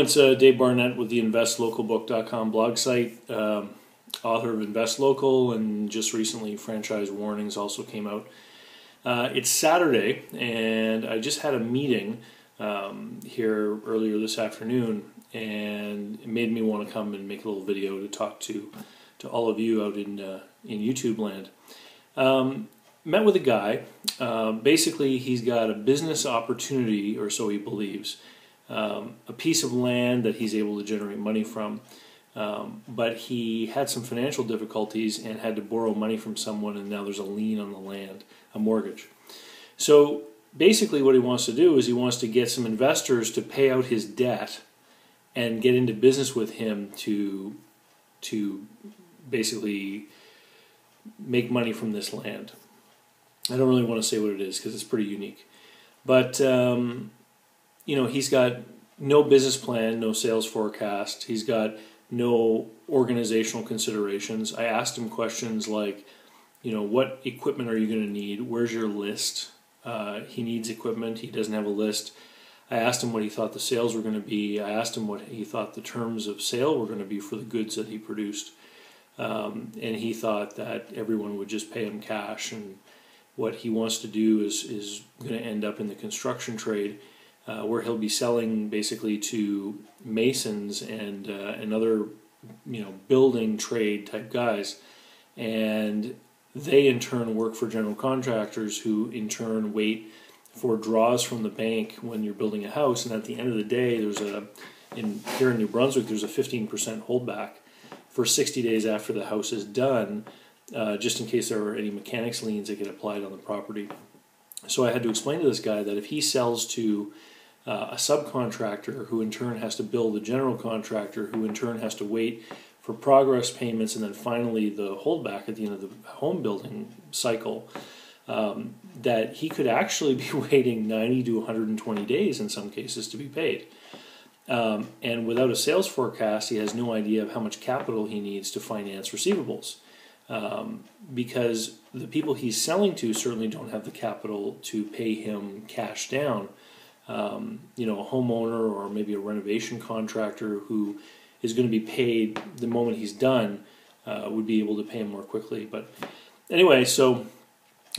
it's uh, Dave Barnett with the InvestLocalBook.com blog site, um, author of Invest Local, and just recently Franchise Warnings also came out. Uh, it's Saturday, and I just had a meeting um, here earlier this afternoon, and it made me want to come and make a little video to talk to to all of you out in uh, in YouTube land. Um, met with a guy. Uh, basically, he's got a business opportunity, or so he believes um, a piece of land that he's able to generate money from. Um, but he had some financial difficulties and had to borrow money from someone, and now there's a lien on the land, a mortgage. So basically, what he wants to do is he wants to get some investors to pay out his debt and get into business with him to to basically make money from this land. I don't really want to say what it is because it's pretty unique, but um, you know, he's got no business plan, no sales forecast. He's got no organizational considerations. I asked him questions like, you know, what equipment are you going to need? Where's your list? Uh, he needs equipment. He doesn't have a list. I asked him what he thought the sales were going to be. I asked him what he thought the terms of sale were going to be for the goods that he produced. Um, and he thought that everyone would just pay him cash. And what he wants to do is, is going to end up in the construction trade uh, where he'll be selling basically to masons and uh, and other you know building trade type guys, and they in turn work for general contractors who in turn wait for draws from the bank when you're building a house, and at the end of the day, there's a in here in New Brunswick there's a 15% holdback for 60 days after the house is done, uh, just in case there are any mechanics liens that get applied on the property. So I had to explain to this guy that if he sells to uh, a subcontractor who in turn has to bill the general contractor who in turn has to wait for progress payments and then finally the holdback at the end of the home building cycle um, that he could actually be waiting 90 to 120 days in some cases to be paid. Um, and without a sales forecast he has no idea of how much capital he needs to finance receivables. Um, because the people he's selling to certainly don't have the capital to pay him cash down um, you know, a homeowner or maybe a renovation contractor who is going to be paid the moment he's done uh, would be able to pay him more quickly. But anyway, so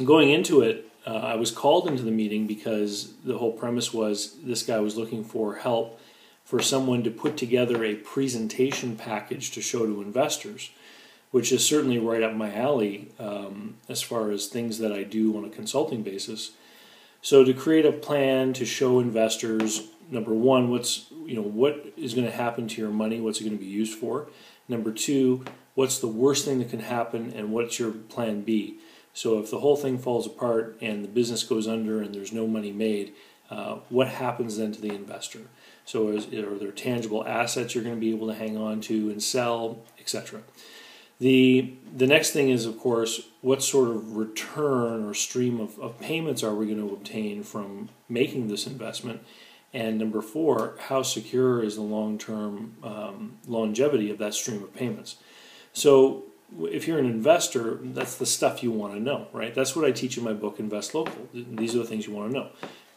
going into it, uh, I was called into the meeting because the whole premise was this guy was looking for help for someone to put together a presentation package to show to investors, which is certainly right up my alley um, as far as things that I do on a consulting basis. So to create a plan to show investors, number one, what's you know what is going to happen to your money, what's it going to be used for. Number two, what's the worst thing that can happen, and what's your plan B. So if the whole thing falls apart and the business goes under and there's no money made, uh, what happens then to the investor? So is, are there tangible assets you're going to be able to hang on to and sell, etc. The, the next thing is, of course, what sort of return or stream of, of payments are we going to obtain from making this investment? And number four, how secure is the long term um, longevity of that stream of payments? So, if you're an investor, that's the stuff you want to know, right? That's what I teach in my book, Invest Local. These are the things you want to know.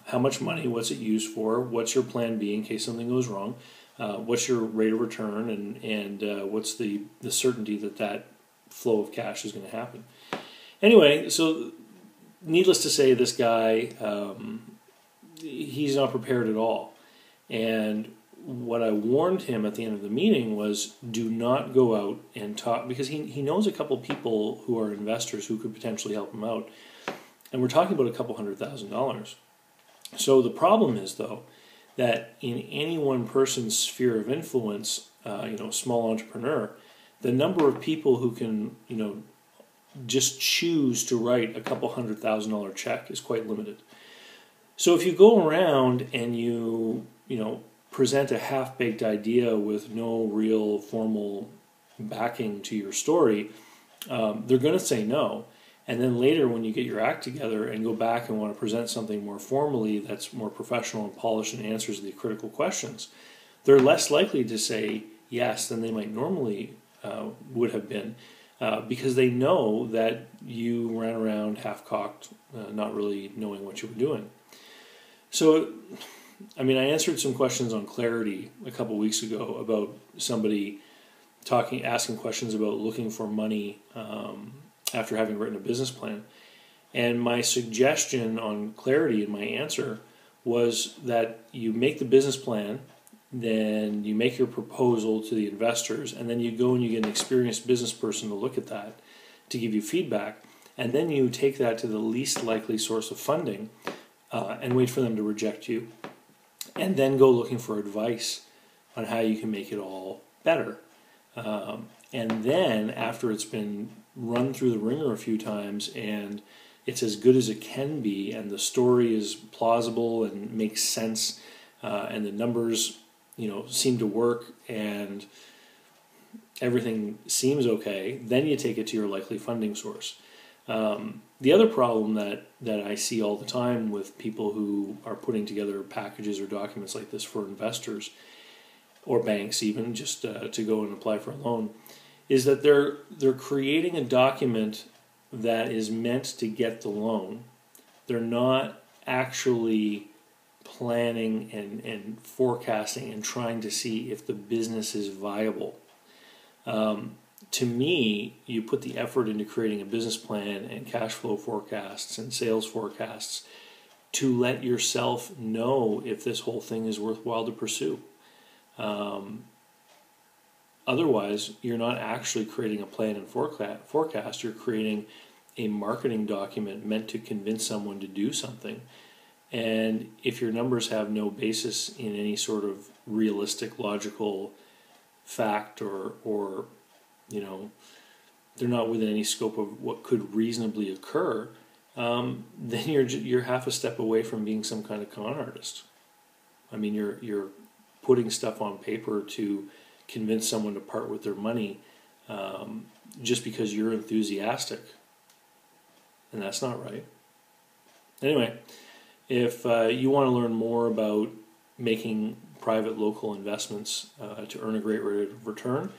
How much money? What's it used for? What's your plan B in case something goes wrong? Uh, what's your rate of return and and uh, what's the the certainty that that flow of cash is going to happen. Anyway, so needless to say, this guy um, he's not prepared at all, and what I warned him at the end of the meeting was do not go out and talk because he, he knows a couple people who are investors who could potentially help him out. And we're talking about a couple hundred thousand dollars. So the problem is, though, that in any one person's sphere of influence, uh, you know, small entrepreneur, the number of people who can, you know, just choose to write a couple hundred thousand dollar check is quite limited. So if you go around and you, you know, present a half baked idea with no real formal backing to your story, um, they're going to say no. And then later, when you get your act together and go back and want to present something more formally that's more professional and polished and answers the critical questions, they're less likely to say yes than they might normally uh, would have been. Uh, because they know that you ran around half cocked, uh, not really knowing what you were doing. So, I mean, I answered some questions on clarity a couple weeks ago about somebody talking, asking questions about looking for money um, after having written a business plan. And my suggestion on clarity in my answer was that you make the business plan, then you make your proposal to the investors, and then you go and you get an experienced business person to look at that to give you feedback. And then you take that to the least likely source of funding uh, and wait for them to reject you. And then go looking for advice on how you can make it all better. Um, and then, after it's been run through the wringer a few times and it's as good as it can be, and the story is plausible and makes sense, uh, and the numbers, you know, seem to work, and everything seems okay, then you take it to your likely funding source. Um, the other problem that, that I see all the time with people who are putting together packages or documents like this for investors or banks, even just uh, to go and apply for a loan, is that they're they're creating a document that is meant to get the loan. They're not actually planning and, and forecasting and trying to see if the business is viable. Um, to me, you put the effort into creating a business plan and cash flow forecasts and sales forecasts to let yourself know if this whole thing is worthwhile to pursue. Um, otherwise, you're not actually creating a plan and forecast. You're creating a marketing document meant to convince someone to do something. And if your numbers have no basis in any sort of realistic, logical fact or, or you know, they're not within any scope of what could reasonably occur, um, then you're you're half a step away from being some kind of con artist. I mean, you're you're putting stuff on paper to convince someone to part with their money um, just because you're enthusiastic and that's not right. Anyway, if uh, you want to learn more about making private local investments uh, to earn a great rate of return,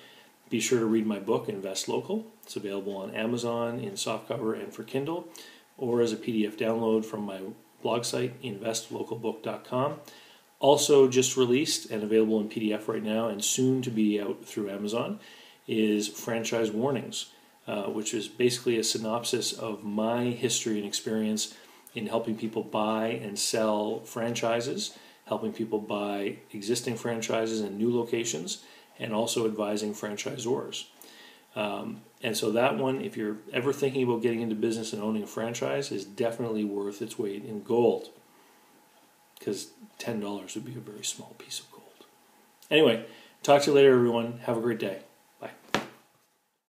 be sure to read my book, Invest Local. It's available on Amazon in softcover and for Kindle, or as a PDF download from my blog site, investlocalbook.com. Also, just released and available in PDF right now, and soon to be out through Amazon, is Franchise Warnings uh, which is basically a synopsis of my history and experience in helping people buy and sell franchises, helping people buy existing franchises and new locations, and also advising franchisors. Um, and so that one, if you're ever thinking about getting into business and owning a franchise, is definitely worth its weight in gold. Because $10 would be a very small piece of gold. Anyway, talk to you later, everyone. Have a great day.